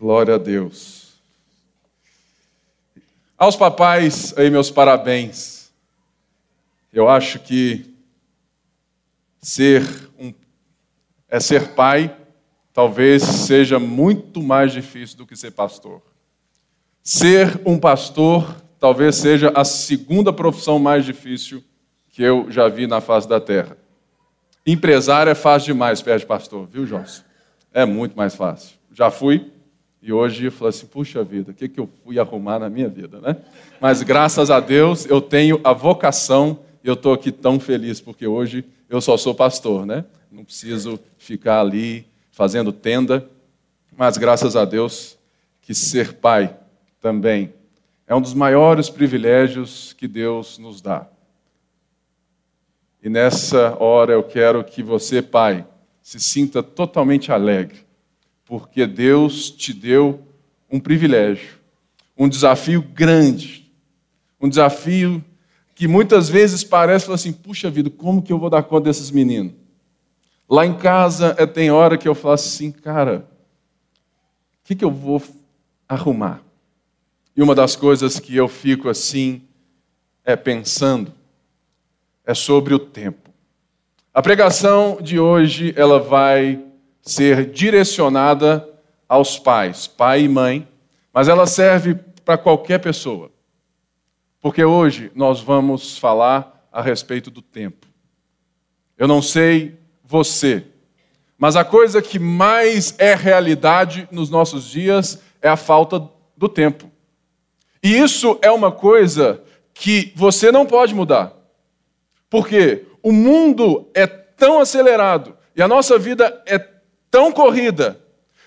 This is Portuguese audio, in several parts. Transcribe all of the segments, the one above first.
Glória a Deus. Aos papais, aí meus parabéns. Eu acho que ser um é ser pai, talvez seja muito mais difícil do que ser pastor. Ser um pastor talvez seja a segunda profissão mais difícil que eu já vi na face da terra. Empresário é fácil demais perto de pastor, viu, Johnson? É muito mais fácil. Já fui, e hoje eu falo assim, puxa vida, o que, que eu fui arrumar na minha vida, né? Mas graças a Deus eu tenho a vocação e eu estou aqui tão feliz, porque hoje eu só sou pastor, né? Não preciso ficar ali fazendo tenda, mas graças a Deus que ser pai também é um dos maiores privilégios que Deus nos dá. E nessa hora eu quero que você, pai, se sinta totalmente alegre porque Deus te deu um privilégio, um desafio grande, um desafio que muitas vezes parece assim: puxa vida, como que eu vou dar conta desses meninos? Lá em casa é, tem hora que eu falo assim, cara, o que, que eu vou arrumar? E uma das coisas que eu fico assim é pensando é sobre o tempo. A pregação de hoje ela vai ser direcionada aos pais, pai e mãe, mas ela serve para qualquer pessoa. Porque hoje nós vamos falar a respeito do tempo. Eu não sei você, mas a coisa que mais é realidade nos nossos dias é a falta do tempo. E isso é uma coisa que você não pode mudar. Porque o mundo é tão acelerado e a nossa vida é tão corrida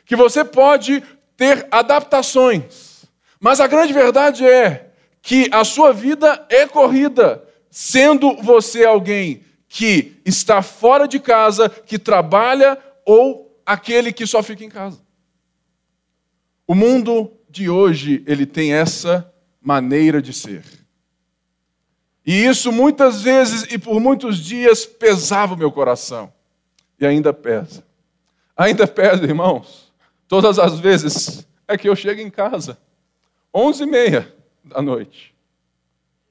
que você pode ter adaptações. Mas a grande verdade é que a sua vida é corrida, sendo você alguém que está fora de casa, que trabalha ou aquele que só fica em casa. O mundo de hoje, ele tem essa maneira de ser. E isso muitas vezes e por muitos dias pesava o meu coração. E ainda pesa. Ainda pesa, irmãos, todas as vezes é que eu chego em casa, onze e meia da noite,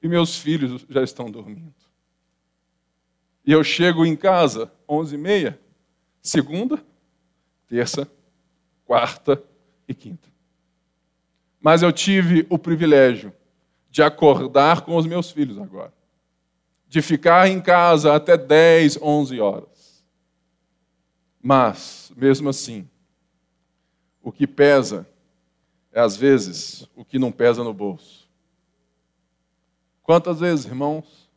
e meus filhos já estão dormindo. E eu chego em casa, onze e meia, segunda, terça, quarta e quinta. Mas eu tive o privilégio de acordar com os meus filhos agora. De ficar em casa até 10, 11 horas. Mas, mesmo assim, o que pesa é, às vezes, o que não pesa no bolso. Quantas vezes, irmãos,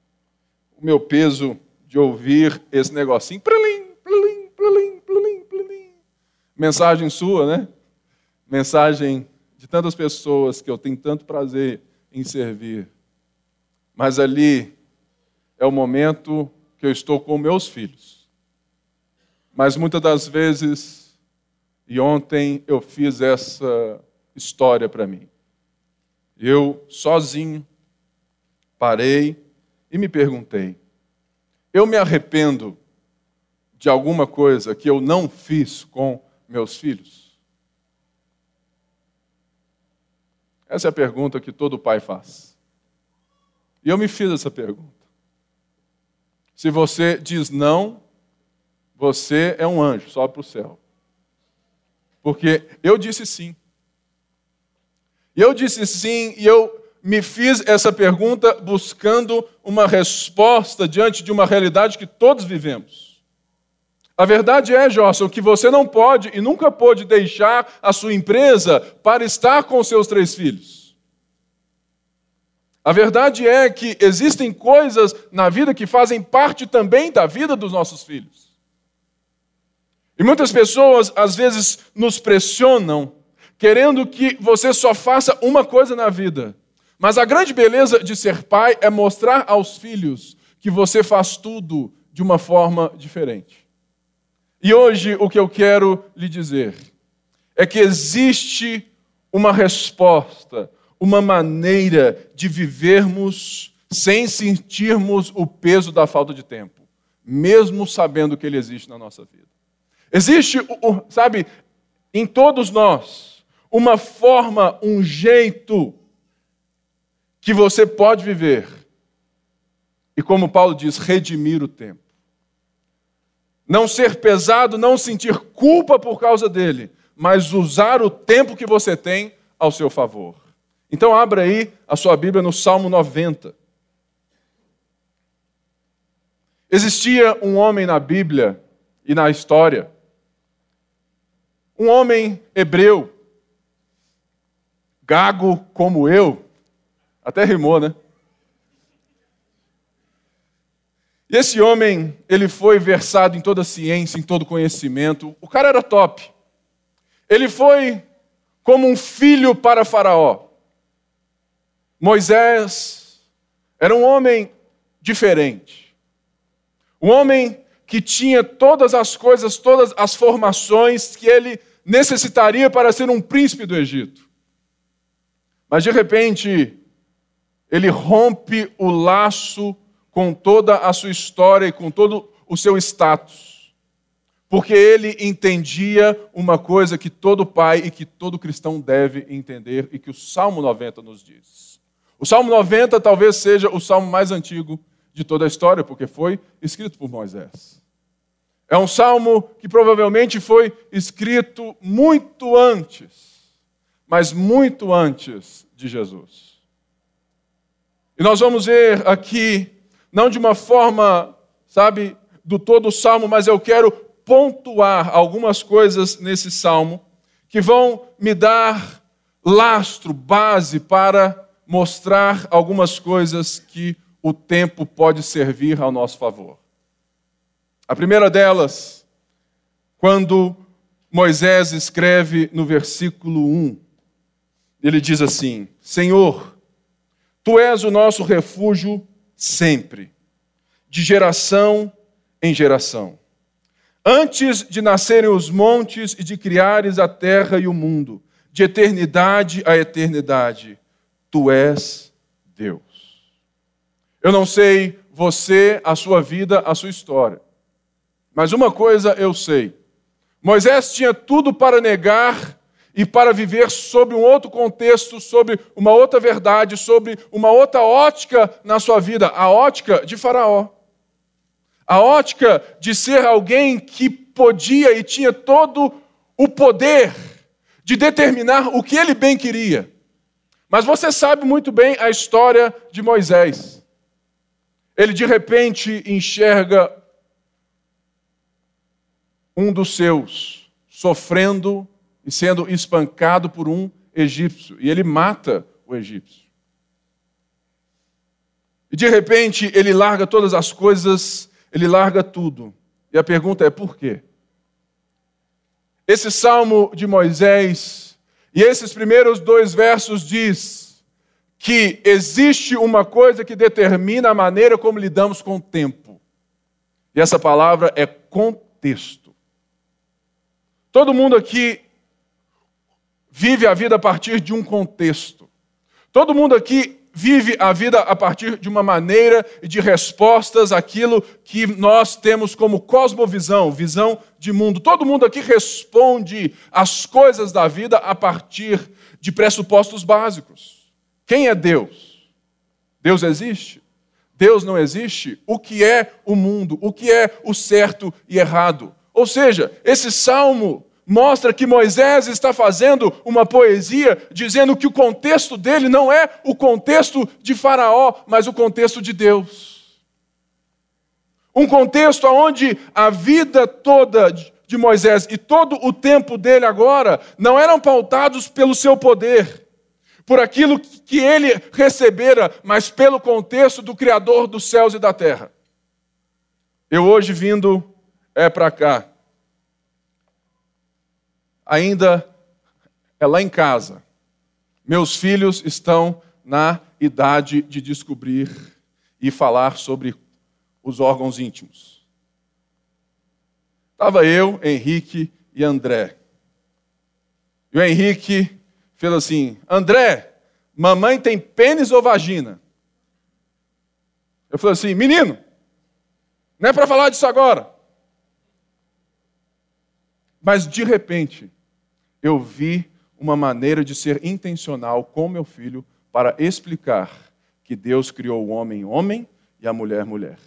o meu peso de ouvir esse negocinho, plilim, plilim, plilim, plilim, plilim. mensagem sua, né? Mensagem de tantas pessoas que eu tenho tanto prazer em servir. Mas ali é o momento que eu estou com meus filhos. Mas muitas das vezes, e ontem eu fiz essa história para mim. Eu, sozinho, parei e me perguntei: eu me arrependo de alguma coisa que eu não fiz com meus filhos? Essa é a pergunta que todo pai faz. E eu me fiz essa pergunta. Se você diz não, você é um anjo, sobe para o céu. Porque eu disse sim. Eu disse sim, e eu me fiz essa pergunta buscando uma resposta diante de uma realidade que todos vivemos. A verdade é, Josson, que você não pode e nunca pôde deixar a sua empresa para estar com seus três filhos. A verdade é que existem coisas na vida que fazem parte também da vida dos nossos filhos. E muitas pessoas às vezes nos pressionam, querendo que você só faça uma coisa na vida. Mas a grande beleza de ser pai é mostrar aos filhos que você faz tudo de uma forma diferente. E hoje o que eu quero lhe dizer é que existe uma resposta, uma maneira de vivermos sem sentirmos o peso da falta de tempo, mesmo sabendo que ele existe na nossa vida. Existe, sabe, em todos nós, uma forma, um jeito que você pode viver. E como Paulo diz, redimir o tempo. Não ser pesado, não sentir culpa por causa dele, mas usar o tempo que você tem ao seu favor. Então abra aí a sua Bíblia no Salmo 90. Existia um homem na Bíblia e na história, um homem hebreu, gago como eu, até rimou, né? E esse homem, ele foi versado em toda ciência, em todo conhecimento. O cara era top. Ele foi como um filho para Faraó. Moisés era um homem diferente. Um homem que tinha todas as coisas, todas as formações que ele necessitaria para ser um príncipe do Egito. Mas de repente, ele rompe o laço com toda a sua história e com todo o seu status. Porque ele entendia uma coisa que todo pai e que todo cristão deve entender e que o Salmo 90 nos diz. O Salmo 90 talvez seja o salmo mais antigo de toda a história, porque foi escrito por Moisés. É um salmo que provavelmente foi escrito muito antes, mas muito antes de Jesus. E nós vamos ver aqui, não de uma forma, sabe, do todo o salmo, mas eu quero pontuar algumas coisas nesse salmo que vão me dar lastro, base para mostrar algumas coisas que o tempo pode servir ao nosso favor. A primeira delas, quando Moisés escreve no versículo 1, ele diz assim: Senhor, tu és o nosso refúgio sempre, de geração em geração. Antes de nascerem os montes e de criares a terra e o mundo, de eternidade a eternidade, tu és Deus. Eu não sei você, a sua vida, a sua história. Mas uma coisa eu sei: Moisés tinha tudo para negar e para viver sob um outro contexto, sobre uma outra verdade, sobre uma outra ótica na sua vida a ótica de Faraó. A ótica de ser alguém que podia e tinha todo o poder de determinar o que ele bem queria. Mas você sabe muito bem a história de Moisés. Ele de repente enxerga um dos seus sofrendo e sendo espancado por um egípcio, e ele mata o egípcio. E de repente ele larga todas as coisas, ele larga tudo. E a pergunta é por quê? Esse salmo de Moisés e esses primeiros dois versos diz que existe uma coisa que determina a maneira como lidamos com o tempo. E essa palavra é contexto. Todo mundo aqui vive a vida a partir de um contexto. Todo mundo aqui vive a vida a partir de uma maneira e de respostas àquilo que nós temos como cosmovisão, visão de mundo. Todo mundo aqui responde às coisas da vida a partir de pressupostos básicos. Quem é Deus? Deus existe? Deus não existe? O que é o mundo? O que é o certo e errado? Ou seja, esse salmo mostra que Moisés está fazendo uma poesia dizendo que o contexto dele não é o contexto de Faraó, mas o contexto de Deus. Um contexto onde a vida toda de Moisés e todo o tempo dele agora não eram pautados pelo seu poder, por aquilo que ele recebera, mas pelo contexto do Criador dos céus e da terra. Eu hoje vindo é para cá ainda é lá em casa. Meus filhos estão na idade de descobrir e falar sobre os órgãos íntimos. Estava eu, Henrique e André. E o Henrique fez assim: André, mamãe tem pênis ou vagina? Eu falei assim: menino, não é para falar disso agora. Mas de repente, eu vi uma maneira de ser intencional com meu filho para explicar que Deus criou o homem homem e a mulher mulher.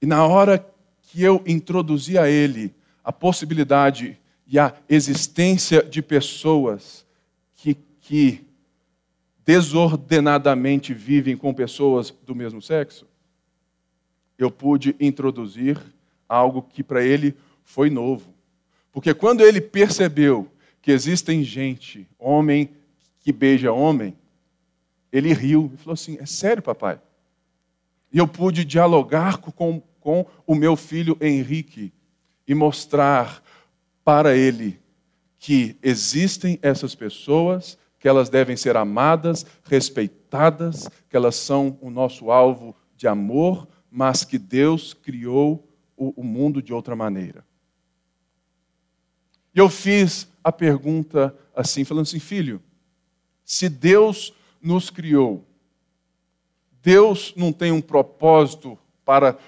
E na hora que eu introduzi a ele a possibilidade e a existência de pessoas que, que desordenadamente vivem com pessoas do mesmo sexo, eu pude introduzir algo que para ele foi novo. Porque quando ele percebeu que existem gente, homem que beija homem, ele riu e falou assim: É sério, papai? E eu pude dialogar com, com o meu filho Henrique e mostrar para ele que existem essas pessoas, que elas devem ser amadas, respeitadas, que elas são o nosso alvo de amor, mas que Deus criou o, mundo de outra maneira. E eu fiz a pergunta assim, falando assim, filho, se Deus nos criou, Deus não tem um propósito para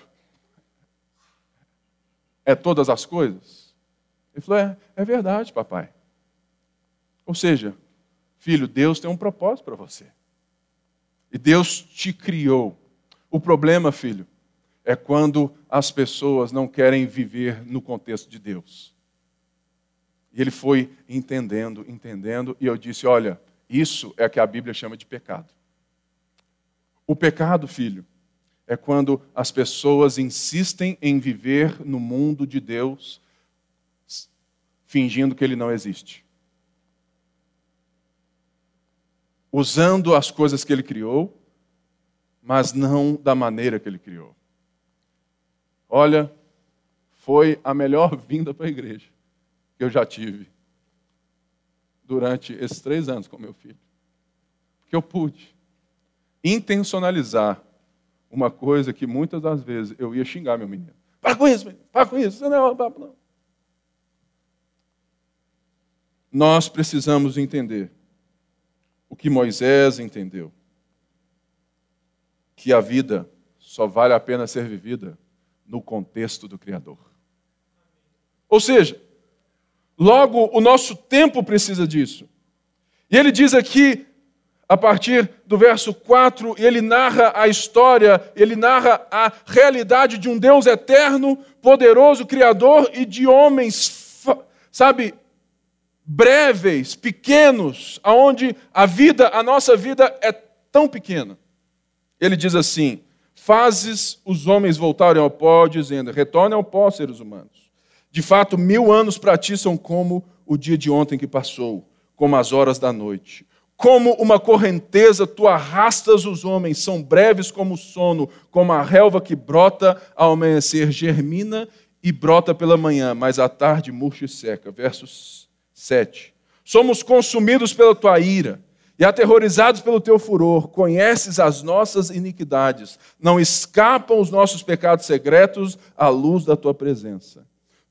é todas as coisas? Ele falou: é, é verdade, papai. Ou seja, filho, Deus tem um propósito para você. E Deus te criou. O problema, filho, é quando as pessoas não querem viver no contexto de Deus. E ele foi entendendo, entendendo, e eu disse: olha, isso é que a Bíblia chama de pecado. O pecado, filho, é quando as pessoas insistem em viver no mundo de Deus, fingindo que ele não existe. Usando as coisas que ele criou, mas não da maneira que ele criou. Olha, foi a melhor vinda para a igreja que eu já tive durante esses três anos com meu filho. Porque eu pude intencionalizar uma coisa que muitas das vezes eu ia xingar meu menino. Para com isso, menino. para com isso. Não, não, não. Nós precisamos entender o que Moisés entendeu: que a vida só vale a pena ser vivida no contexto do Criador. Ou seja, logo o nosso tempo precisa disso. E ele diz aqui a partir do verso 4, ele narra a história, ele narra a realidade de um Deus eterno, poderoso, criador e de homens, sabe, breves, pequenos, aonde a vida, a nossa vida é tão pequena. Ele diz assim: Fazes os homens voltarem ao pó, dizendo: Retornem ao pó, seres humanos. De fato, mil anos para ti são como o dia de ontem que passou, como as horas da noite. Como uma correnteza, tu arrastas os homens, são breves como o sono, como a relva que brota ao amanhecer, germina e brota pela manhã, mas à tarde murcha e seca. Versos 7. Somos consumidos pela tua ira e aterrorizados pelo teu furor. Conheces as nossas iniquidades, não escapam os nossos pecados secretos à luz da tua presença.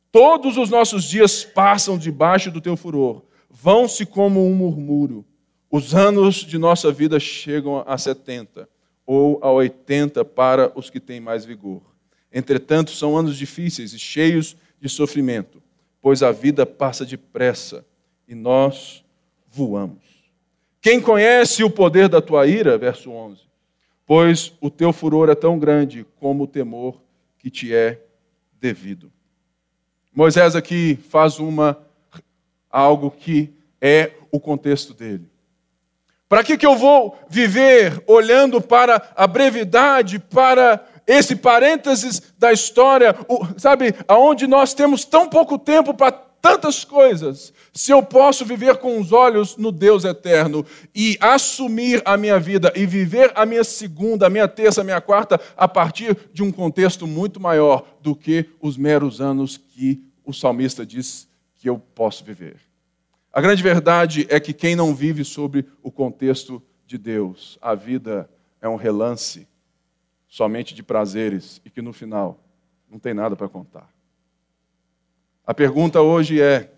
Todos os nossos dias passam debaixo do teu furor, vão-se como um murmúrio. Os anos de nossa vida chegam a 70 ou a 80 para os que têm mais vigor. Entretanto, são anos difíceis e cheios de sofrimento, pois a vida passa depressa e nós voamos. Quem conhece o poder da tua ira? Verso 11. Pois o teu furor é tão grande como o temor que te é devido. Moisés aqui faz uma algo que é o contexto dele. Para que, que eu vou viver olhando para a brevidade, para esse parênteses da história, sabe, aonde nós temos tão pouco tempo para tantas coisas, se eu posso viver com os olhos no Deus eterno e assumir a minha vida e viver a minha segunda, a minha terça, a minha quarta a partir de um contexto muito maior do que os meros anos que o salmista diz que eu posso viver. A grande verdade é que quem não vive sobre o contexto de Deus, a vida é um relance somente de prazeres e que no final não tem nada para contar. A pergunta hoje é: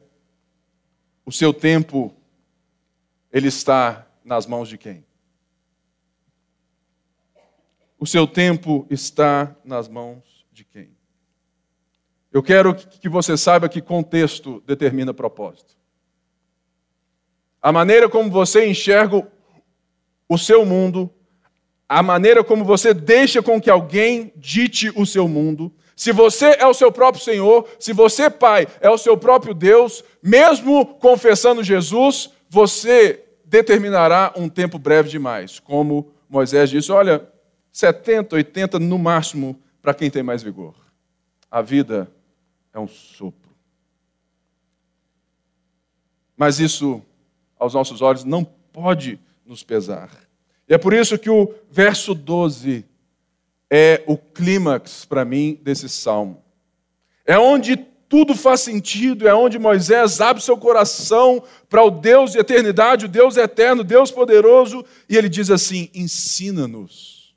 o seu tempo ele está nas mãos de quem? O seu tempo está nas mãos de quem? Eu quero que você saiba que contexto determina propósito. a maneira como você enxerga o seu mundo, a maneira como você deixa com que alguém dite o seu mundo, se você é o seu próprio Senhor, se você, Pai, é o seu próprio Deus, mesmo confessando Jesus, você determinará um tempo breve demais. Como Moisés disse: olha, 70, 80 no máximo para quem tem mais vigor. A vida é um sopro. Mas isso, aos nossos olhos, não pode nos pesar. E é por isso que o verso 12 é o clímax para mim desse salmo. É onde tudo faz sentido, é onde Moisés abre seu coração para o Deus de eternidade, o Deus eterno, Deus poderoso, e ele diz assim: ensina-nos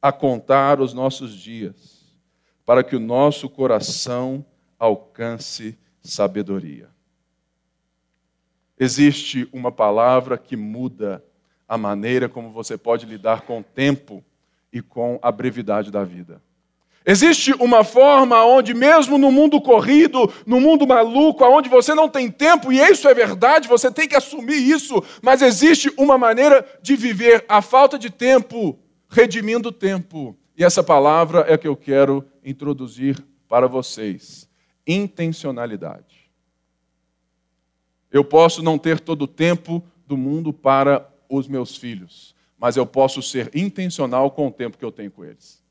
a contar os nossos dias, para que o nosso coração alcance sabedoria. Existe uma palavra que muda a maneira como você pode lidar com o tempo e com a brevidade da vida. Existe uma forma onde, mesmo no mundo corrido, no mundo maluco, onde você não tem tempo, e isso é verdade, você tem que assumir isso, mas existe uma maneira de viver a falta de tempo, redimindo o tempo. E essa palavra é que eu quero introduzir para vocês: intencionalidade. Eu posso não ter todo o tempo do mundo para os meus filhos mas eu posso ser intencional com o tempo que eu tenho com eles.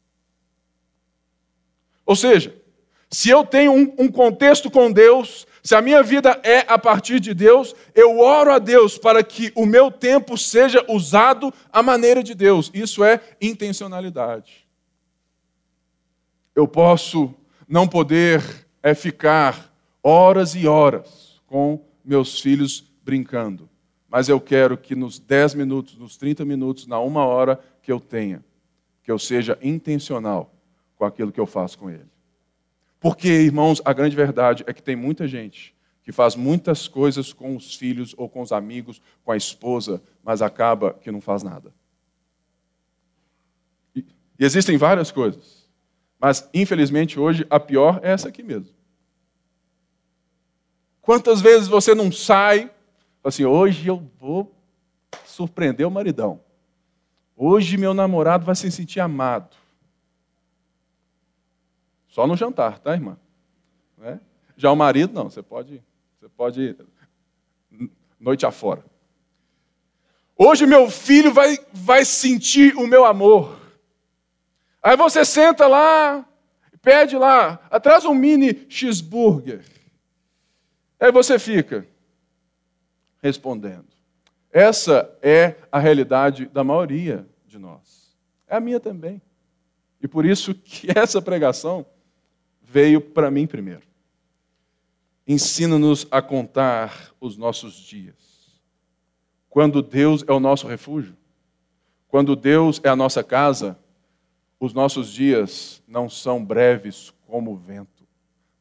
Ou seja, se eu tenho um, um, contexto com Deus, se a minha vida é a partir de Deus, eu oro a Deus para que o meu tempo seja usado à maneira de Deus. Isso é intencionalidade. Eu posso não poder é, ficar horas e horas com meus filhos brincando mas eu quero que nos 10 minutos, nos 30 minutos, na uma hora que eu tenha, que eu seja intencional com aquilo que eu faço com ele. Porque, irmãos, a grande verdade é que tem muita gente que faz muitas coisas com os filhos ou com os amigos, com a esposa, mas acaba que não faz nada. E, e existem várias coisas, mas infelizmente hoje a pior é essa aqui mesmo. Quantas vezes você não sai assim, hoje eu vou surpreender o maridão. Hoje meu namorado vai se sentir amado. Só no jantar, tá, irmã? É? Já o marido, não, você pode, você pode noite afora. Hoje meu filho vai, vai sentir o meu amor. Aí você senta lá, pede lá, atrás um mini cheeseburger. Aí você fica respondendo. Essa é a realidade da maioria de nós. É a minha também. E por isso que essa pregação veio para mim primeiro. Ensina-nos a contar os nossos dias. Quando Deus é o nosso refúgio, quando Deus é a nossa casa, os nossos dias não são breves como o vento,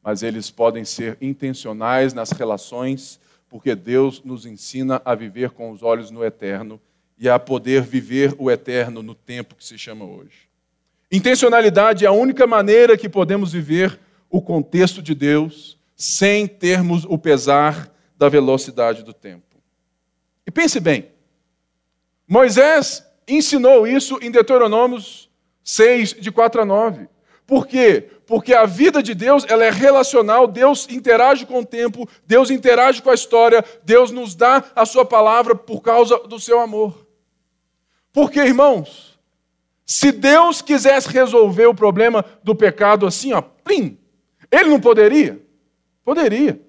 mas eles podem ser intencionais nas relações porque Deus nos ensina a viver com os olhos no eterno e a poder viver o eterno no tempo que se chama hoje. Intencionalidade é a única maneira que podemos viver o contexto de Deus sem termos o pesar da velocidade do tempo. E pense bem, Moisés ensinou isso em Deuteronômios 6, de 4 a 9. Por quê? Porque a vida de Deus ela é relacional, Deus interage com o tempo, Deus interage com a história, Deus nos dá a sua palavra por causa do seu amor. Porque, irmãos, se Deus quisesse resolver o problema do pecado assim, ó, plim, ele não poderia? Poderia.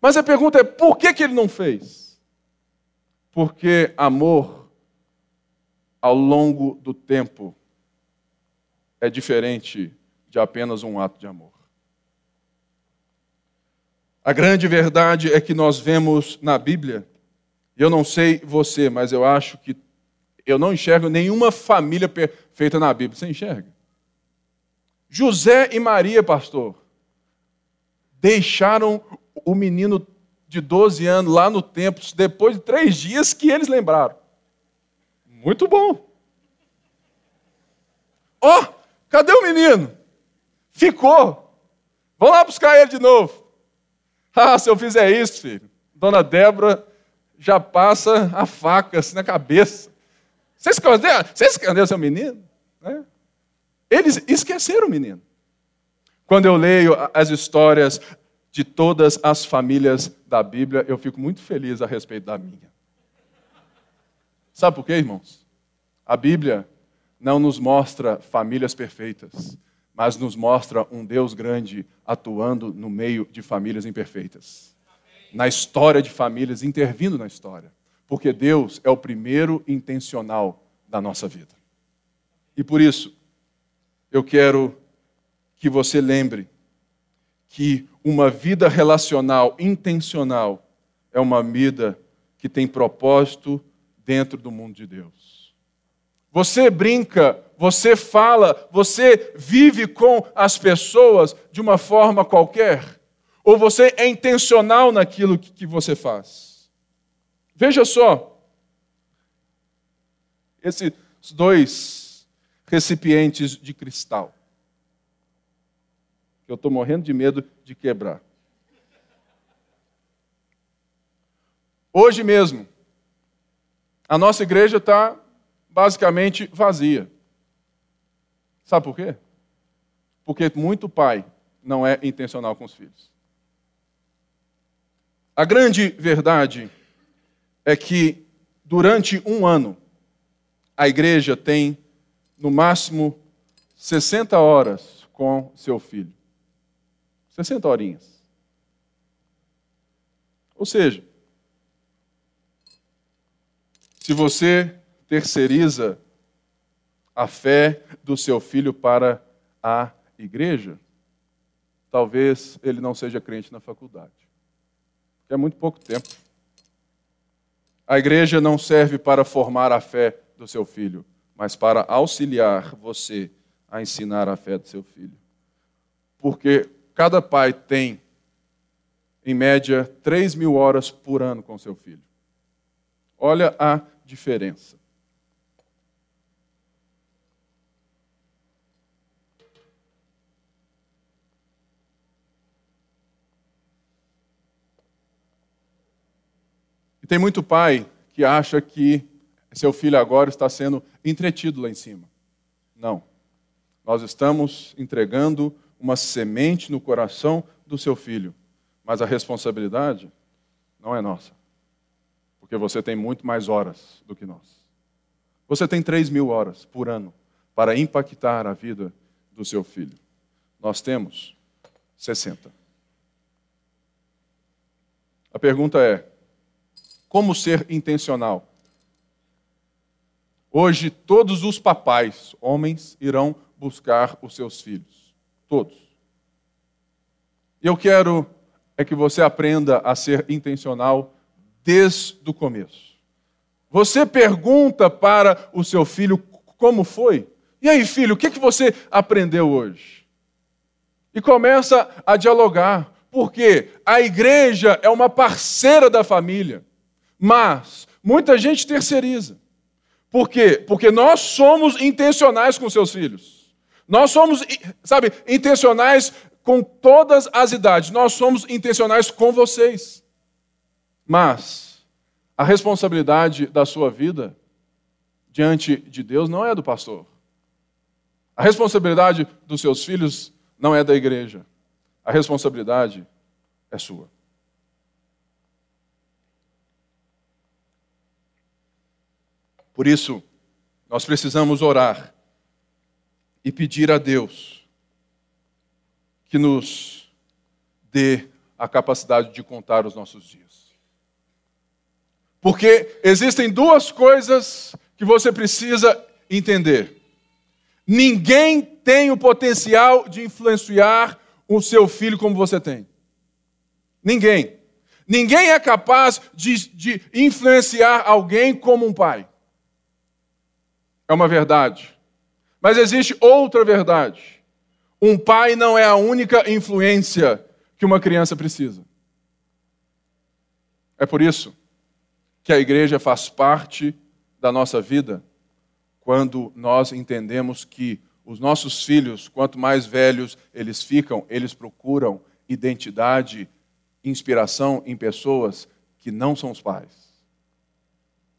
Mas a pergunta é: por que, que ele não fez? Porque amor, ao longo do tempo, é diferente de apenas um ato de amor. A grande verdade é que nós vemos na Bíblia, eu não sei você, mas eu acho que eu não enxergo nenhuma família perfeita na Bíblia. Você enxerga? José e Maria, pastor, deixaram o menino de 12 anos lá no templo, depois de três dias que eles lembraram. Muito bom. Ó, oh, Cadê o menino? Ficou. Vamos lá buscar ele de novo. Ah, se eu fizer isso, filho, dona Débora já passa a faca assim na cabeça. Você escondeu, você escondeu seu menino? Né? Eles esqueceram o menino. Quando eu leio as histórias de todas as famílias da Bíblia, eu fico muito feliz a respeito da minha. Sabe por quê, irmãos? A Bíblia não nos mostra famílias perfeitas, mas nos mostra um Deus grande atuando no meio de famílias imperfeitas. Na história de famílias, intervindo na história. Porque Deus é o primeiro intencional da nossa vida. E por isso, eu quero que você lembre que uma vida relacional intencional é uma vida que tem propósito dentro do mundo de Deus. Você brinca, você fala, você vive com as pessoas de uma forma qualquer? Ou você é intencional naquilo que você faz? Veja só, esses dois recipientes de cristal eu estou morrendo de medo de quebrar. Hoje mesmo, a nossa igreja está basicamente vazia. Sabe por quê? Porque muito pai não é intencional com os filhos. A grande verdade é que durante um ano a igreja tem no máximo 60 horas com seu filho. 60 horinhas. Ou seja, se você terceiriza a fé do seu filho para a igreja, talvez ele não seja crente na faculdade. É muito pouco tempo. A igreja não serve para formar a fé do seu filho, mas para auxiliar você a ensinar a fé do seu filho. Porque Cada pai tem, em média, 3 mil horas por ano com seu filho. Olha a diferença. E tem muito pai que acha que seu filho agora está sendo entretido lá em cima. Não. Nós estamos entregando uma semente no coração do seu filho. Mas a responsabilidade não é nossa. Porque você tem muito mais horas do que nós. Você tem 3 mil horas por ano para impactar a vida do seu filho. Nós temos 60. A pergunta é: como ser intencional? Hoje, todos os papais, homens, irão buscar os seus filhos. Todos. Eu quero é que você aprenda a ser intencional desde o começo. Você pergunta para o seu filho como foi? E aí, filho, o que, que você aprendeu hoje? E começa a dialogar, porque a igreja é uma parceira da família, mas muita gente terceiriza. Por quê? Porque nós somos intencionais com seus filhos. Nós somos, sabe, intencionais com todas as idades. Nós somos intencionais com vocês. Mas a responsabilidade da sua vida diante de Deus não é do pastor. A responsabilidade dos seus filhos não é da igreja. A responsabilidade é sua. Por isso, nós precisamos orar e pedir a Deus que nos dê a capacidade de contar os nossos dias. Porque existem duas coisas que você precisa entender. Ninguém tem o potencial de influenciar o seu filho como você tem. Ninguém. Ninguém é capaz de, de influenciar alguém como um pai. É uma verdade. Mas existe outra verdade. Um pai não é a única influência que uma criança precisa. É por isso que a igreja faz parte da nossa vida quando nós entendemos que os nossos filhos, quanto mais velhos eles ficam, eles procuram identidade, inspiração em pessoas que não são os pais,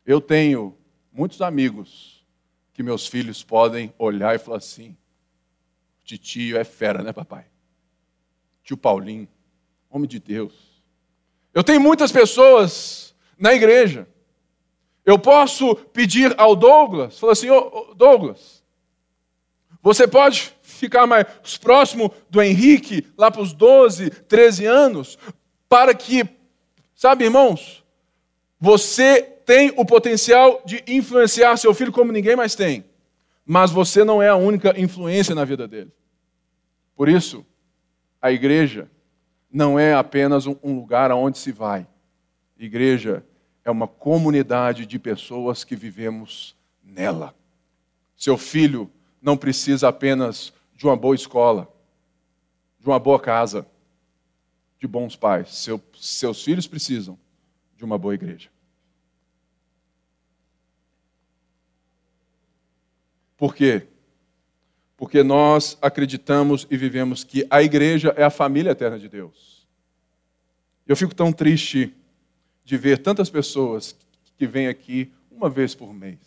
Eu tenho muitos amigos que meus filhos podem olhar e falar assim: tio é fera, né, papai? Tio Paulinho, homem de Deus. Eu tenho muitas pessoas na igreja. Eu posso pedir ao Douglas, falar assim: oh, Douglas, você pode ficar mais próximo do Henrique, lá para os 12, 13 anos, para que, sabe, irmãos, você tem o potencial de influenciar seu filho como ninguém mais tem, mas você não é a única influência na vida dele. Por isso, a igreja não é apenas um lugar aonde se vai. Igreja é uma comunidade de pessoas que vivemos nela. Seu filho não precisa apenas de uma boa escola, de uma boa casa, de bons pais. Seu, seus filhos precisam de uma boa igreja. Por quê? Porque nós acreditamos e vivemos que a igreja é a família eterna de Deus. Eu fico tão triste de ver tantas pessoas que vêm aqui uma vez por mês,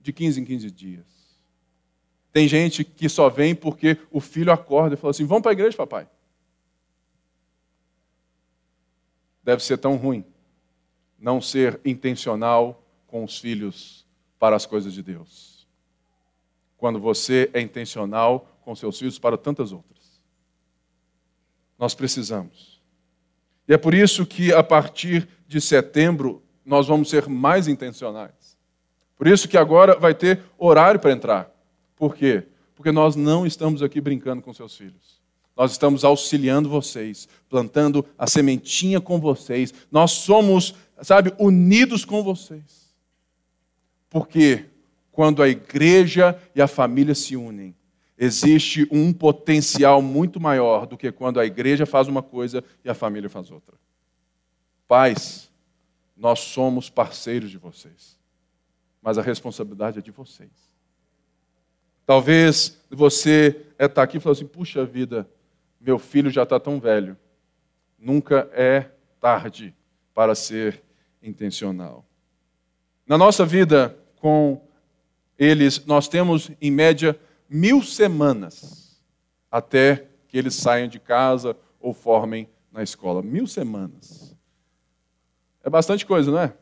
de 15 em 15 dias tem gente que só vem porque o filho acorda e fala assim: Vamos para a igreja, papai. Deve ser tão ruim não ser intencional com os filhos para as coisas de Deus. Quando você é intencional com seus filhos para tantas outras. Nós precisamos. E é por isso que a partir de setembro nós vamos ser mais intencionais. Por isso que agora vai ter horário para entrar. Por quê? Porque nós não estamos aqui brincando com seus filhos. Nós estamos auxiliando vocês, plantando a sementinha com vocês. Nós somos, sabe, unidos com vocês. Porque quando a igreja e a família se unem, existe um potencial muito maior do que quando a igreja faz uma coisa e a família faz outra. Pais, nós somos parceiros de vocês, mas a responsabilidade é de vocês. Talvez você está é aqui e falou assim: puxa vida, meu filho já está tão velho. Nunca é tarde para ser intencional. Na nossa vida com eles, nós temos em média mil semanas até que eles saiam de casa ou formem na escola. Mil semanas. É bastante coisa, não é?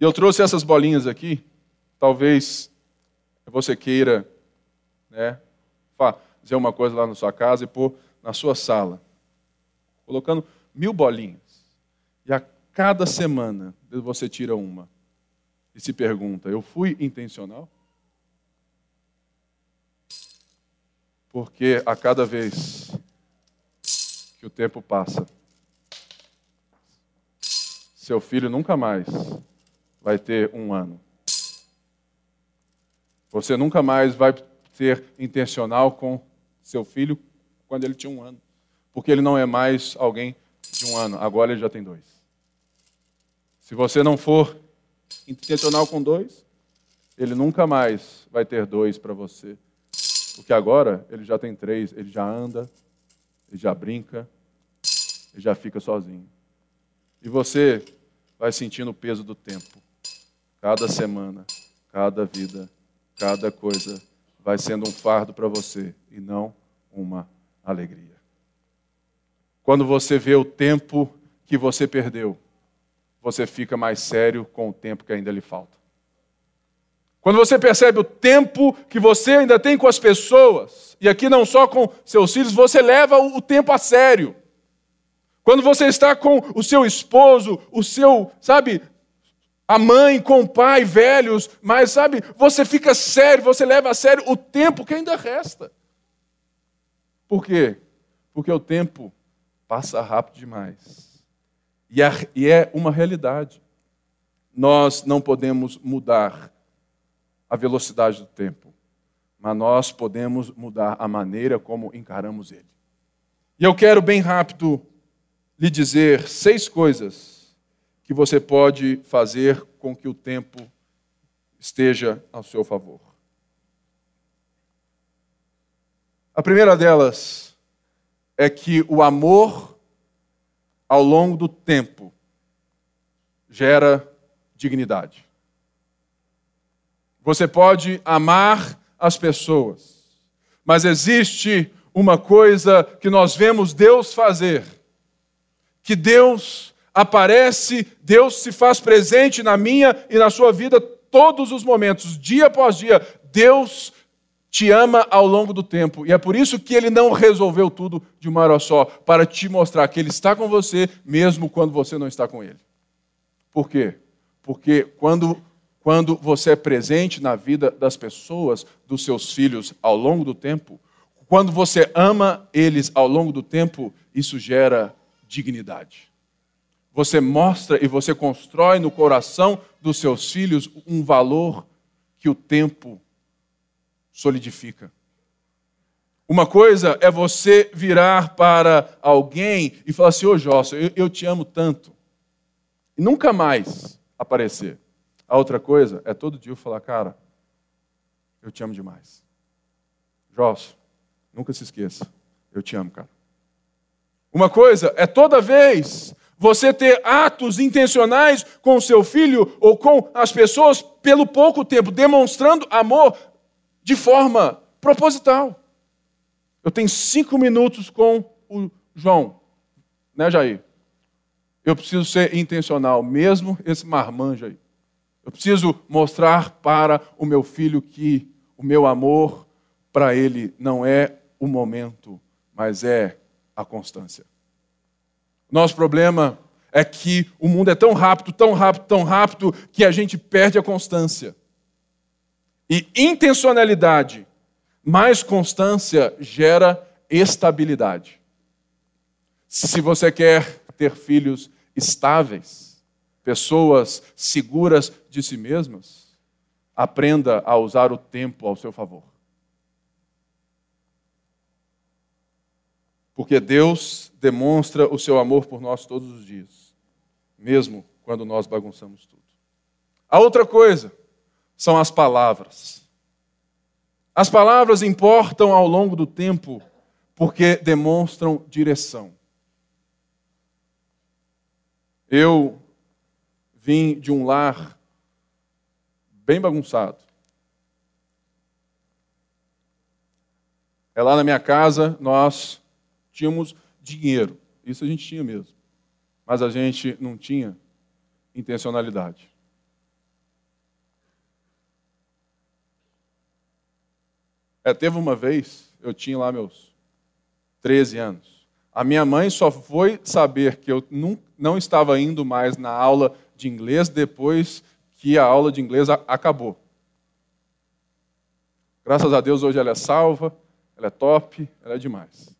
E eu trouxe essas bolinhas aqui, talvez você queira né, fazer uma coisa lá na sua casa e pôr na sua sala, colocando mil bolinhas. E a cada semana você tira uma e se pergunta: eu fui intencional? Porque a cada vez que o tempo passa, seu filho nunca mais vai ter um ano. Você nunca mais vai ser intencional com seu filho quando ele tinha um ano. Porque ele não é mais alguém de um ano, agora ele já tem dois. Se você não for intencional com dois, ele nunca mais vai ter dois para você. Porque agora ele já tem três, ele já anda, ele já brinca, ele já fica sozinho. E você vai sentindo o peso do tempo. Cada semana, cada vida, cada coisa vai sendo um fardo para você e não uma alegria. Quando você vê o tempo que você perdeu, você fica mais sério com o tempo que ainda lhe falta. Quando você percebe o tempo que você ainda tem com as pessoas, e aqui não só com seus filhos, você leva o tempo a sério. Quando você está com o seu esposo, o seu, sabe, a mãe com o pai velhos, mas sabe, você fica sério, você leva a sério o tempo que ainda resta. Por quê? Porque o tempo passa rápido demais. E é uma realidade. Nós não podemos mudar a velocidade do tempo, mas nós podemos mudar a maneira como encaramos ele. E eu quero bem rápido lhe dizer seis coisas que você pode fazer com que o tempo esteja ao seu favor. A primeira delas é que o amor ao longo do tempo gera dignidade. Você pode amar as pessoas, mas existe uma coisa que nós vemos Deus fazer, que Deus aparece, Deus se faz presente na minha e na sua vida todos os momentos, dia após dia. Deus te ama ao longo do tempo. E é por isso que ele não resolveu tudo de uma hora só, para te mostrar que ele está com você mesmo quando você não está com ele. Por quê? Porque quando, quando você é presente na vida das pessoas, dos seus filhos ao longo do tempo, quando você ama eles ao longo do tempo, isso gera dignidade. Você mostra e você constrói no coração dos seus filhos um valor que o tempo solidifica. Uma coisa é você virar para alguém e falar assim: Ô oh, Jossa, eu, eu te amo tanto. E nunca mais aparecer. A outra coisa é todo dia eu falar: Cara, eu te amo demais. Jossa, nunca se esqueça. Eu te amo, cara. Uma coisa é toda vez você ter atos intencionais com seu filho ou com as pessoas pelo pouco tempo, demonstrando amor de forma proposital. Eu tenho cinco minutos com o João, né, Jair? Eu preciso ser intencional, mesmo esse marmanjo aí. Eu preciso mostrar para o meu filho que o meu amor para ele não é o momento, mas é a constância. Nosso problema é que o mundo é tão rápido, tão rápido, tão rápido, que a gente perde a constância. E intencionalidade mais constância gera estabilidade. Se você quer ter filhos estáveis, pessoas seguras de si mesmas, aprenda a usar o tempo ao seu favor. Porque Deus demonstra o seu amor por nós todos os dias, mesmo quando nós bagunçamos tudo. A outra coisa são as palavras. As palavras importam ao longo do tempo porque demonstram direção. Eu vim de um lar bem bagunçado. É lá na minha casa nós tínhamos dinheiro. Isso a gente tinha mesmo. Mas a gente não tinha intencionalidade. É, teve uma vez, eu tinha lá meus 13 anos. A minha mãe só foi saber que eu não, não estava indo mais na aula de inglês depois que a aula de inglês acabou. Graças a Deus hoje ela é salva, ela é top, ela é demais.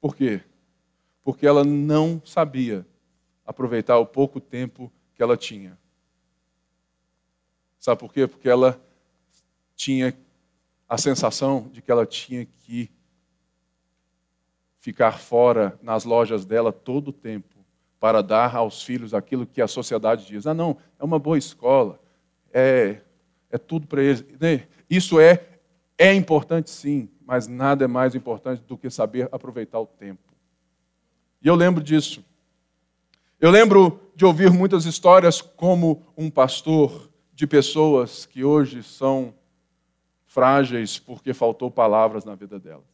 Por quê? Porque ela não sabia aproveitar o pouco tempo que ela tinha. Sabe por quê? Porque ela tinha a sensação de que ela tinha que ficar fora nas lojas dela todo o tempo para dar aos filhos aquilo que a sociedade diz. Ah, não, é uma boa escola, é, é tudo para eles. Né? Isso é, é importante sim, mas nada é mais importante do que saber aproveitar o tempo. E eu lembro disso. Eu lembro de ouvir muitas histórias como um pastor de pessoas que hoje são frágeis porque faltou palavras na vida delas.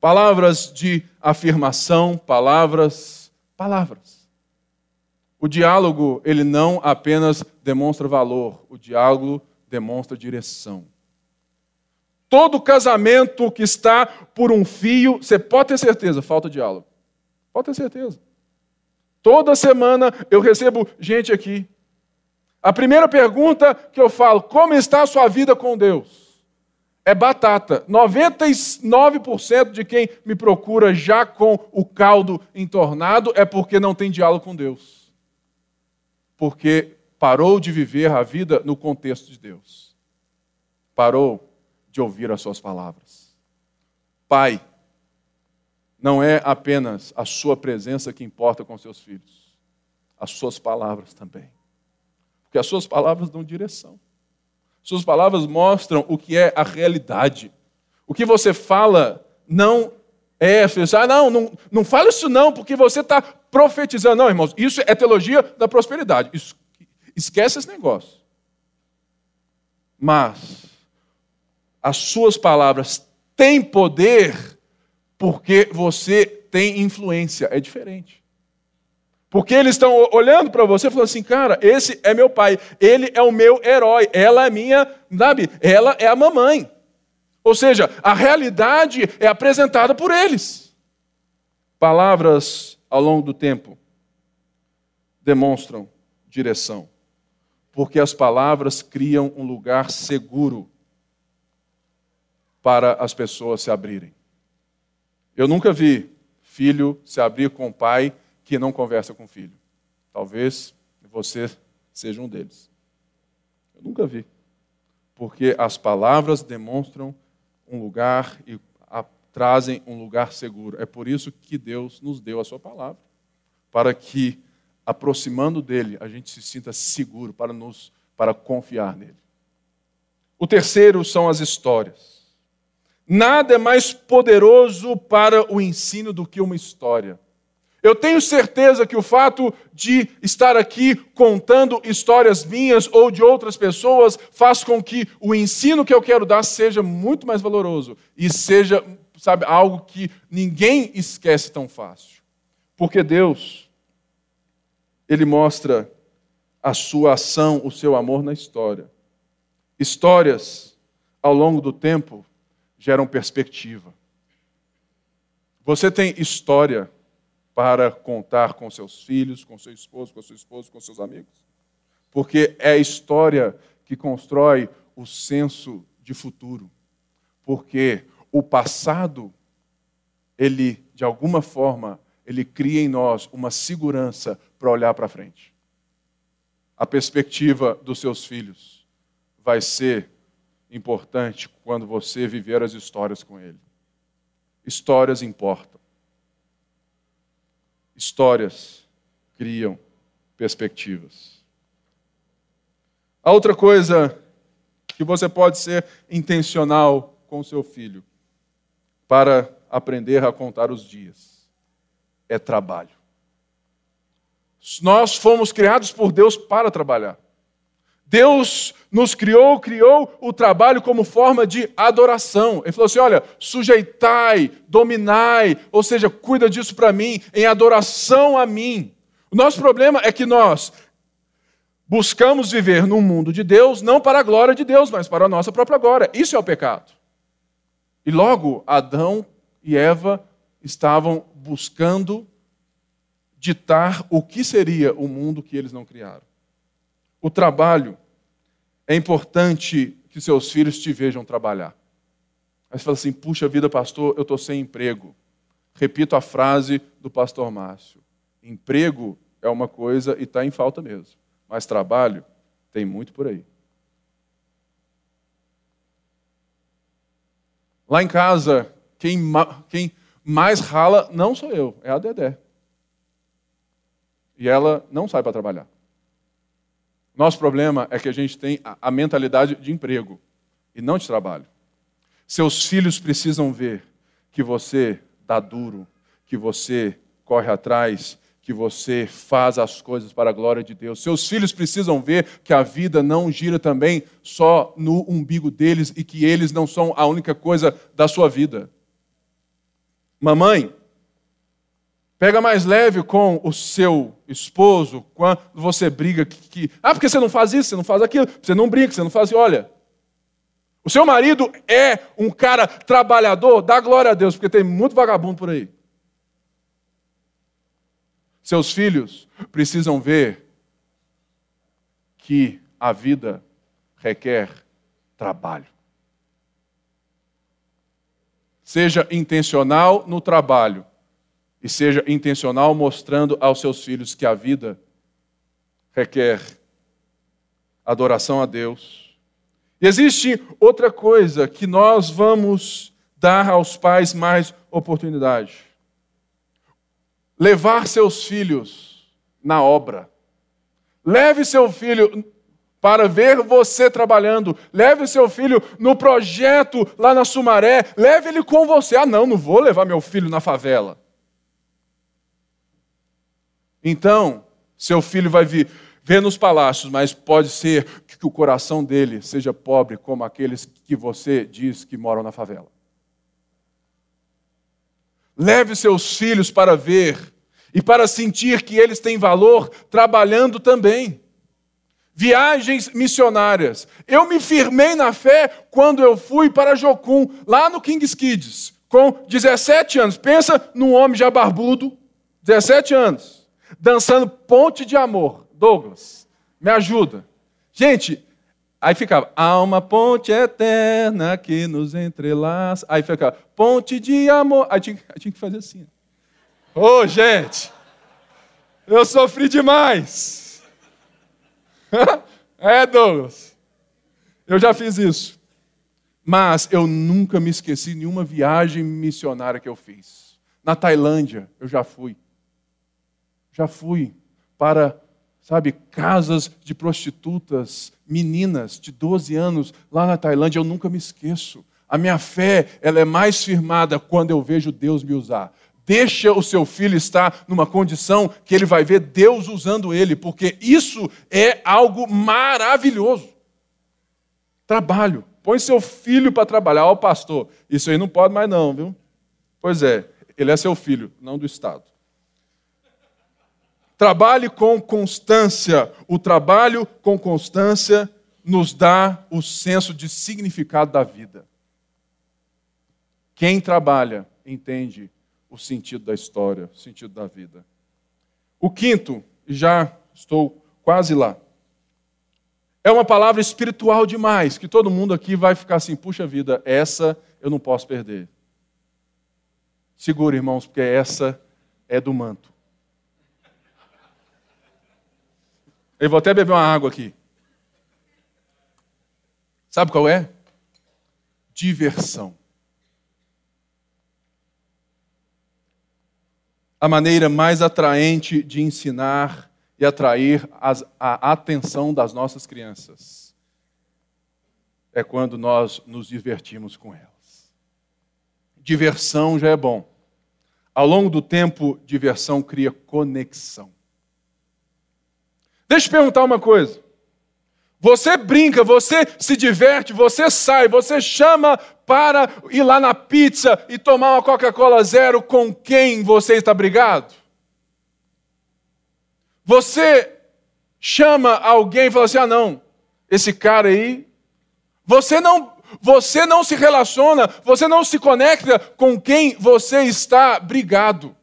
Palavras de afirmação, palavras, palavras. O diálogo, ele não apenas demonstra valor, o diálogo demonstra direção. Todo casamento que está por um fio, você pode ter certeza, falta diálogo. Pode ter certeza. Toda semana eu recebo gente aqui. A primeira pergunta que eu falo: como está a sua vida com Deus? É batata. 99% de quem me procura já com o caldo entornado é porque não tem diálogo com Deus. Porque parou de viver a vida no contexto de Deus. Parou de ouvir as suas palavras. Pai, não é apenas a sua presença que importa com seus filhos, as suas palavras também. Porque as suas palavras dão direção. Suas palavras mostram o que é a realidade. O que você fala não É, você ah, não, não, não fala isso não, porque você está profetizando. Não, irmãos, isso é teologia da prosperidade. Esquece esse negócio. Mas as suas palavras têm poder porque você tem influência. É diferente. Porque eles estão olhando para você e falando assim, cara, esse é meu pai, ele é o meu herói, ela é minha, sabe? Ela é a mamãe. Ou seja, a realidade é apresentada por eles. Palavras ao longo do tempo demonstram direção, porque as palavras criam um lugar seguro para as pessoas se abrirem. Eu nunca vi filho se abrir com o pai que não conversa com o filho. Talvez você seja um deles. Eu nunca vi. Porque as palavras demonstram um lugar e a, trazem um lugar seguro. É por isso que Deus nos deu a sua palavra. Para que, aproximando dele, a gente se sinta seguro para, nos, para confiar nele. O terceiro são as histórias. Nada é mais poderoso para o ensino do que uma história. Eu tenho certeza que o fato de estar aqui contando histórias minhas ou de outras pessoas faz com que o ensino que eu quero dar seja muito mais valoroso e seja, sabe, algo que ninguém esquece tão fácil. Porque Deus, Ele mostra a sua ação, o seu amor na história. Histórias, ao longo do tempo, geram perspectiva. Você tem história para contar com seus filhos, com seu esposo, com seu esposo, com seus amigos. Porque é a história que constrói o senso de futuro. Porque o passado, ele, de alguma forma, ele cria em nós uma segurança para olhar para frente. A perspectiva dos seus filhos vai ser importante quando você viver as histórias com ele. Histórias importam. Histórias criam perspectivas. A outra coisa que você pode ser intencional com seu filho para aprender a contar os dias é trabalho. Nós fomos criados por Deus para trabalhar. Deus nos criou, criou o trabalho como forma de adoração. Ele falou assim: olha, sujeitai, dominai, ou seja, cuida disso para mim, em adoração a mim. O nosso problema é que nós buscamos viver num mundo de Deus, não para a glória de Deus, mas para a nossa própria glória. Isso é o pecado. E logo, Adão e Eva estavam buscando ditar o que seria o mundo que eles não criaram o trabalho, é importante que seus filhos te vejam trabalhar. Aí você fala assim: puxa vida, pastor, eu estou sem emprego. Repito a frase do pastor Márcio: emprego é uma coisa e está em falta mesmo, mas trabalho tem muito por aí. Lá em casa, quem, quem mais rala não sou eu, é a Dedé. E ela não sai para trabalhar. Nosso problema é que a gente tem a mentalidade de emprego e não de trabalho. Seus filhos precisam ver que você dá duro, que você corre atrás, que você faz as coisas para a glória de Deus. Seus filhos precisam ver que a vida não gira também só no umbigo deles e que eles não são a única coisa da sua vida. Mamãe, Pega mais leve com o seu esposo quando você briga que, que, ah, porque você não faz isso, você não faz aquilo, você não brinca, você não faz, olha. O seu marido é um cara trabalhador, dá glória a Deus, porque tem muito vagabundo por aí. Seus filhos precisam ver que a vida requer trabalho. Seja intencional no trabalho e seja intencional mostrando aos seus filhos que a vida requer adoração a Deus. E existe outra coisa que nós vamos dar aos pais mais oportunidade. Levar seus filhos na obra. Leve seu filho para ver você trabalhando. Leve seu filho no projeto lá na Sumaré. Leve ele com você. Ah, não, não vou levar meu filho na favela. Então, seu filho vai vir, ver nos palácios, mas pode ser que o coração dele seja pobre como aqueles que você diz que moram na favela. Leve seus filhos para ver e para sentir que eles têm valor trabalhando também. Viagens missionárias. Eu me firmei na fé quando eu fui para Jocum, lá no King's Kids, com 17 anos. Pensa num homem já barbudo, 17 anos, dançando Ponte de Amor. Douglas, me ajuda. Gente, Aí ficava, há uma ponte eterna que nos entrelaça. Aí ficava, ponte de amor. Aí tinha, tinha que fazer assim. Ô, oh, gente, eu sofri demais. é, Douglas. Eu já fiz isso. Mas eu nunca me esqueci de nenhuma viagem missionária que eu fiz. Na Tailândia, eu já fui. Já fui para sabe, casas de prostitutas, meninas de 12 anos lá na Tailândia, eu nunca me esqueço. A minha fé, ela é mais firmada quando eu vejo Deus me usar. Deixa o seu filho estar numa condição que ele vai ver Deus usando ele, porque isso é algo maravilhoso. Trabalho. Põe seu filho para trabalhar. Ó, oh, pastor, isso aí não pode mais não, viu? Pois é, ele é seu filho, não do Estado. Trabalhe com constância. O trabalho com constância nos dá o senso de significado da vida. Quem trabalha entende o sentido da história, o sentido da vida. O quinto, já estou quase lá. É uma palavra espiritual demais, que todo mundo aqui vai ficar assim: puxa vida, essa eu não posso perder. Segura, irmãos, porque essa é do manto. Eu vou até beber uma água aqui. Sabe qual é? Diversão. A maneira mais atraente de ensinar e atrair as, a atenção das nossas crianças é quando nós nos divertimos com elas. Diversão já é bom. Ao longo do tempo, diversão cria conexão. Deixa eu perguntar uma coisa. Você brinca, você se diverte, você sai, você chama para ir lá na pizza e tomar uma Coca-Cola zero com quem você está brigado? Você chama alguém e fala assim: ah, não, esse cara aí. Você não, você não se relaciona, você não se conecta com quem você está brigado.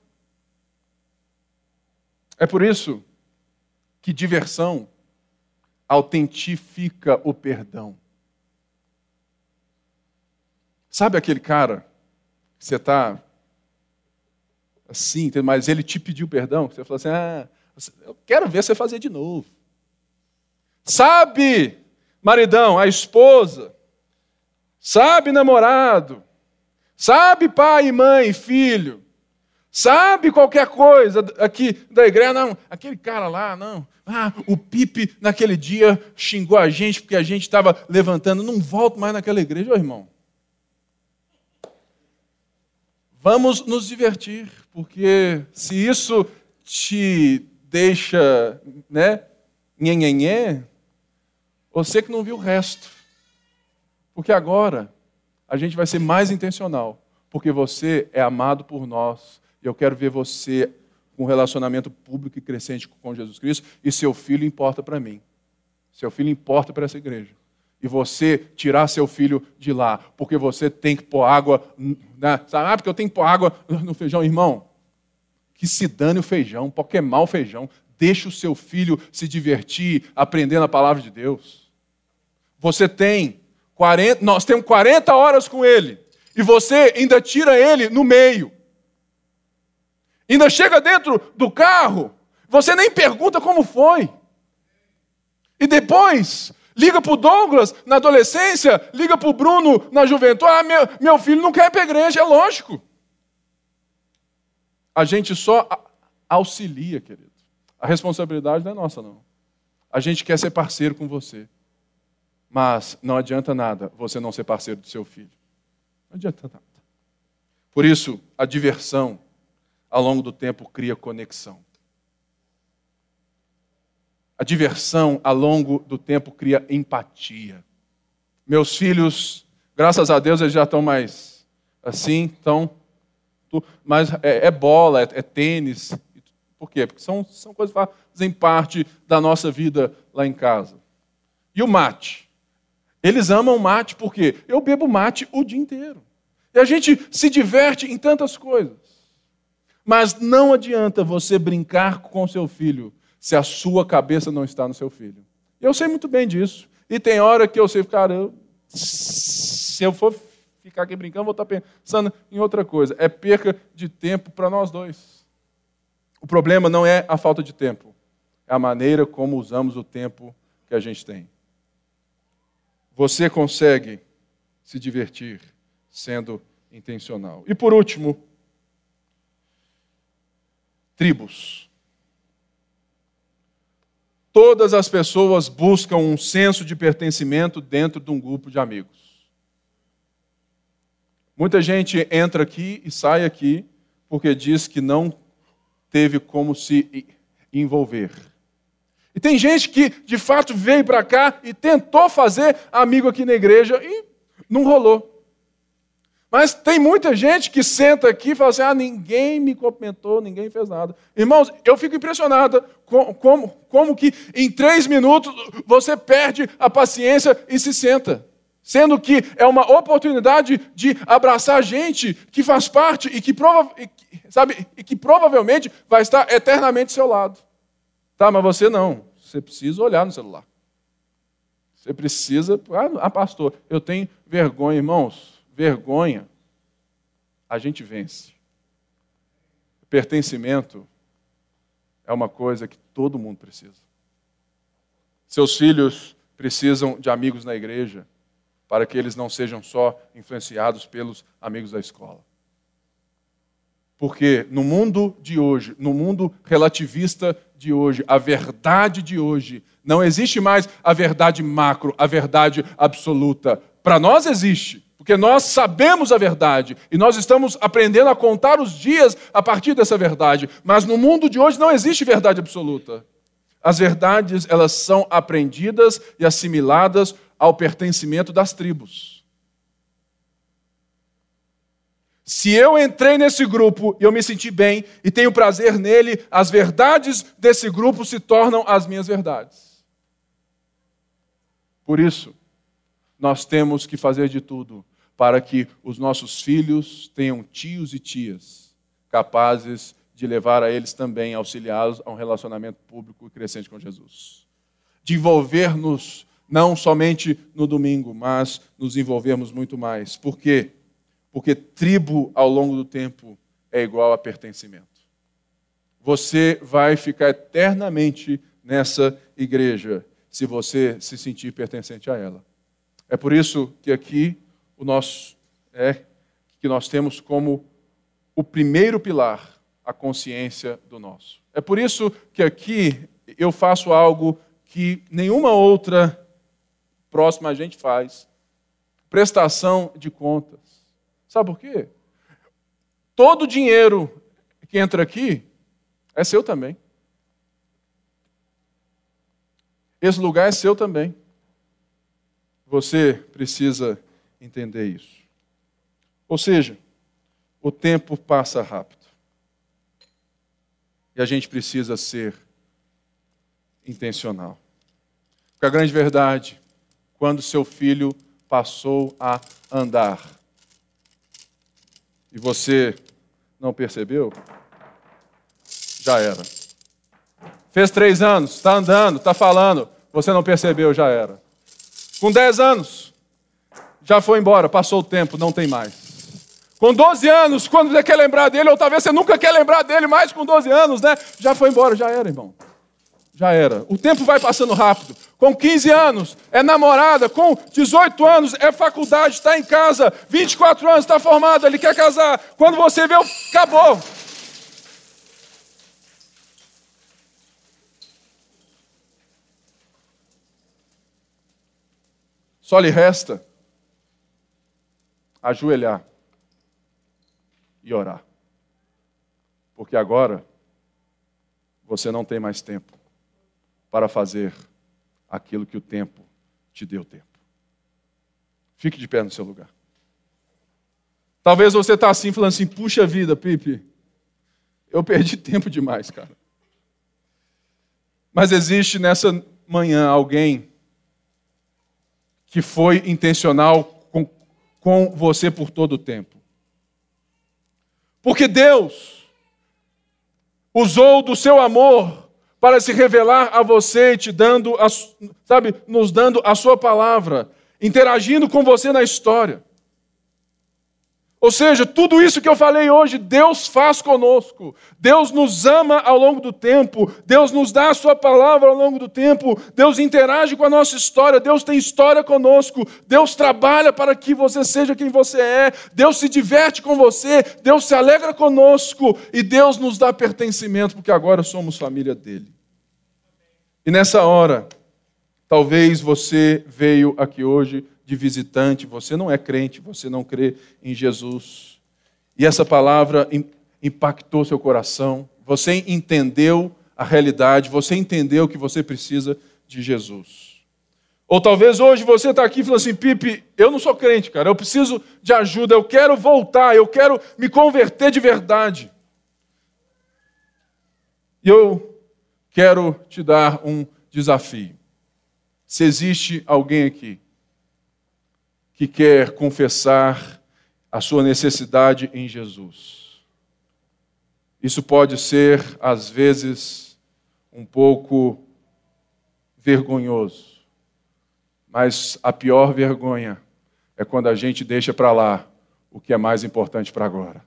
É por isso que diversão autentifica o perdão. Sabe aquele cara que você está assim, mas ele te pediu perdão? Você falou assim: ah, eu quero ver você fazer de novo. Sabe, maridão, a esposa, sabe, namorado, sabe, pai, mãe, filho, Sabe qualquer coisa aqui da igreja? Não, aquele cara lá, não. Ah, o Pipe naquele dia xingou a gente porque a gente estava levantando. Não volto mais naquela igreja, ô irmão. Vamos nos divertir, porque se isso te deixa, né, nhenhenhé, você que não viu o resto. Porque agora a gente vai ser mais intencional, porque você é amado por nós eu quero ver você com um relacionamento público e crescente com Jesus Cristo, e seu filho importa para mim. Seu filho importa para essa igreja. E você tirar seu filho de lá, porque você tem que pôr água. Né? Ah, porque eu tenho que pôr água no feijão, irmão. Que se dane o feijão, pode queimar o feijão. Deixe o seu filho se divertir aprendendo a palavra de Deus. Você tem 40, nós temos 40 horas com ele. E você ainda tira ele no meio. Ainda chega dentro do carro, você nem pergunta como foi. E depois, liga para o Douglas na adolescência, liga para o Bruno na juventude. Ah, meu, meu filho não quer ir para a igreja, é lógico. A gente só auxilia, querido. A responsabilidade não é nossa, não. A gente quer ser parceiro com você. Mas não adianta nada você não ser parceiro do seu filho. Não adianta nada. Por isso, a diversão, ao longo do tempo, cria conexão. A diversão, ao longo do tempo, cria empatia. Meus filhos, graças a Deus, eles já estão mais assim, então. Mas é, é bola, é, é, tênis. Por quê? Porque são, são coisas que fazem parte da nossa vida lá em casa. E o mate? Eles amam mate porque eu bebo mate o dia inteiro. E a gente se diverte em tantas coisas. Mas não adianta você brincar com seu filho se a sua cabeça não está no seu filho. Eu sei muito bem disso. E tem hora que eu sei, cara, eu, se eu for ficar aqui brincando, vou estar pensando em outra coisa. É perca de tempo para nós dois. O problema não é a falta de tempo, é a maneira como usamos o tempo que a gente tem. Você consegue se divertir sendo intencional. E por último, tribos. Todas as pessoas buscam um senso de pertencimento dentro de um grupo de amigos. Muita gente entra aqui e sai aqui porque diz que não teve como se envolver. E tem gente que, de fato, veio para cá e tentou fazer amigo aqui na igreja e não rolou. Mas tem muita gente que senta aqui e fala assim: ah, ninguém me cumprimentou, ninguém fez nada. Irmãos, eu fico impressionada com, como, como que em três minutos você perde a paciência e se senta. Sendo que é uma oportunidade de abraçar gente que faz parte e que, prova, sabe, e que provavelmente vai estar eternamente ao seu lado. Tá, mas você não. Você precisa olhar no celular. Você precisa. Ah, pastor, eu tenho vergonha, irmãos. Vergonha. A gente vence. Pertencimento é uma coisa que todo mundo precisa. Seus filhos precisam de amigos na igreja para que eles não sejam só influenciados pelos amigos da escola. Porque no mundo de hoje, no mundo relativista de hoje, a verdade de hoje, não existe mais a verdade macro, a verdade absoluta. Para nós existe, porque nós sabemos a verdade e nós estamos aprendendo a contar os dias a partir dessa verdade. Mas no mundo de hoje não existe verdade absoluta. As verdades, elas são aprendidas e assimiladas ao pertencimento das tribos. Se eu entrei nesse grupo e eu me senti bem e tenho prazer nele, as verdades desse grupo se tornam as minhas verdades. Por isso, nós temos que fazer de tudo para que os nossos filhos tenham tios e tias capazes de levar a eles também, auxiliá-los a um relacionamento público e crescente com Jesus. De envolver-nos não somente no domingo, mas nos envolvermos muito mais. Por quê? Porque tribo ao longo do tempo é igual a pertencimento. Você vai ficar eternamente nessa igreja se você se sentir pertencente a ela. É por isso que aqui o nosso é que nós temos como o primeiro pilar a consciência do nosso. É por isso que aqui eu faço algo que nenhuma outra próxima a gente faz. Prestação de contas. Sabe por quê? Todo o dinheiro que entra aqui é seu também. Esse lugar é seu também. Você precisa entender isso. Ou seja, o tempo passa rápido. E a gente precisa ser intencional. Porque a grande verdade, quando seu filho passou a andar, e você não percebeu, já era. Fez três anos, está andando, está falando, você não percebeu, já era. Com dez anos, já foi embora, passou o tempo, não tem mais. Com 12 anos, quando você quer lembrar dele, ou talvez você nunca quer lembrar dele mais com 12 anos, né? Já foi embora, já era, irmão. Já era. O tempo vai passando rápido. Com 15 anos é namorada, com 18 anos é faculdade, está em casa, 24 anos está formado, ele quer casar. Quando você vê, acabou. Só lhe resta ajoelhar e orar. Porque agora você não tem mais tempo para fazer aquilo que o tempo te deu tempo. Fique de pé no seu lugar. Talvez você está assim, falando assim: puxa vida, Pipe, eu perdi tempo demais, cara. Mas existe nessa manhã alguém que foi intencional com você por todo o tempo. Porque Deus usou do seu amor para se revelar a você, te dando, a, sabe, nos dando a sua palavra, interagindo com você na história. Ou seja, tudo isso que eu falei hoje, Deus faz conosco. Deus nos ama ao longo do tempo. Deus nos dá a Sua palavra ao longo do tempo. Deus interage com a nossa história. Deus tem história conosco. Deus trabalha para que você seja quem você é. Deus se diverte com você. Deus se alegra conosco. E Deus nos dá pertencimento, porque agora somos família dele. E nessa hora, talvez você veio aqui hoje de visitante, você não é crente, você não crê em Jesus. E essa palavra impactou seu coração, você entendeu a realidade, você entendeu que você precisa de Jesus. Ou talvez hoje você está aqui e fala assim, Pipe, eu não sou crente, cara, eu preciso de ajuda, eu quero voltar, eu quero me converter de verdade. E eu quero te dar um desafio. Se existe alguém aqui que quer confessar a sua necessidade em Jesus. Isso pode ser, às vezes, um pouco vergonhoso, mas a pior vergonha é quando a gente deixa para lá o que é mais importante para agora.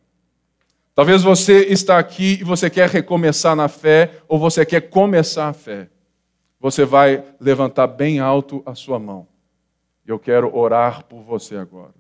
Talvez você está aqui e você quer recomeçar na fé ou você quer começar a fé. Você vai levantar bem alto a sua mão. Eu quero orar por você agora.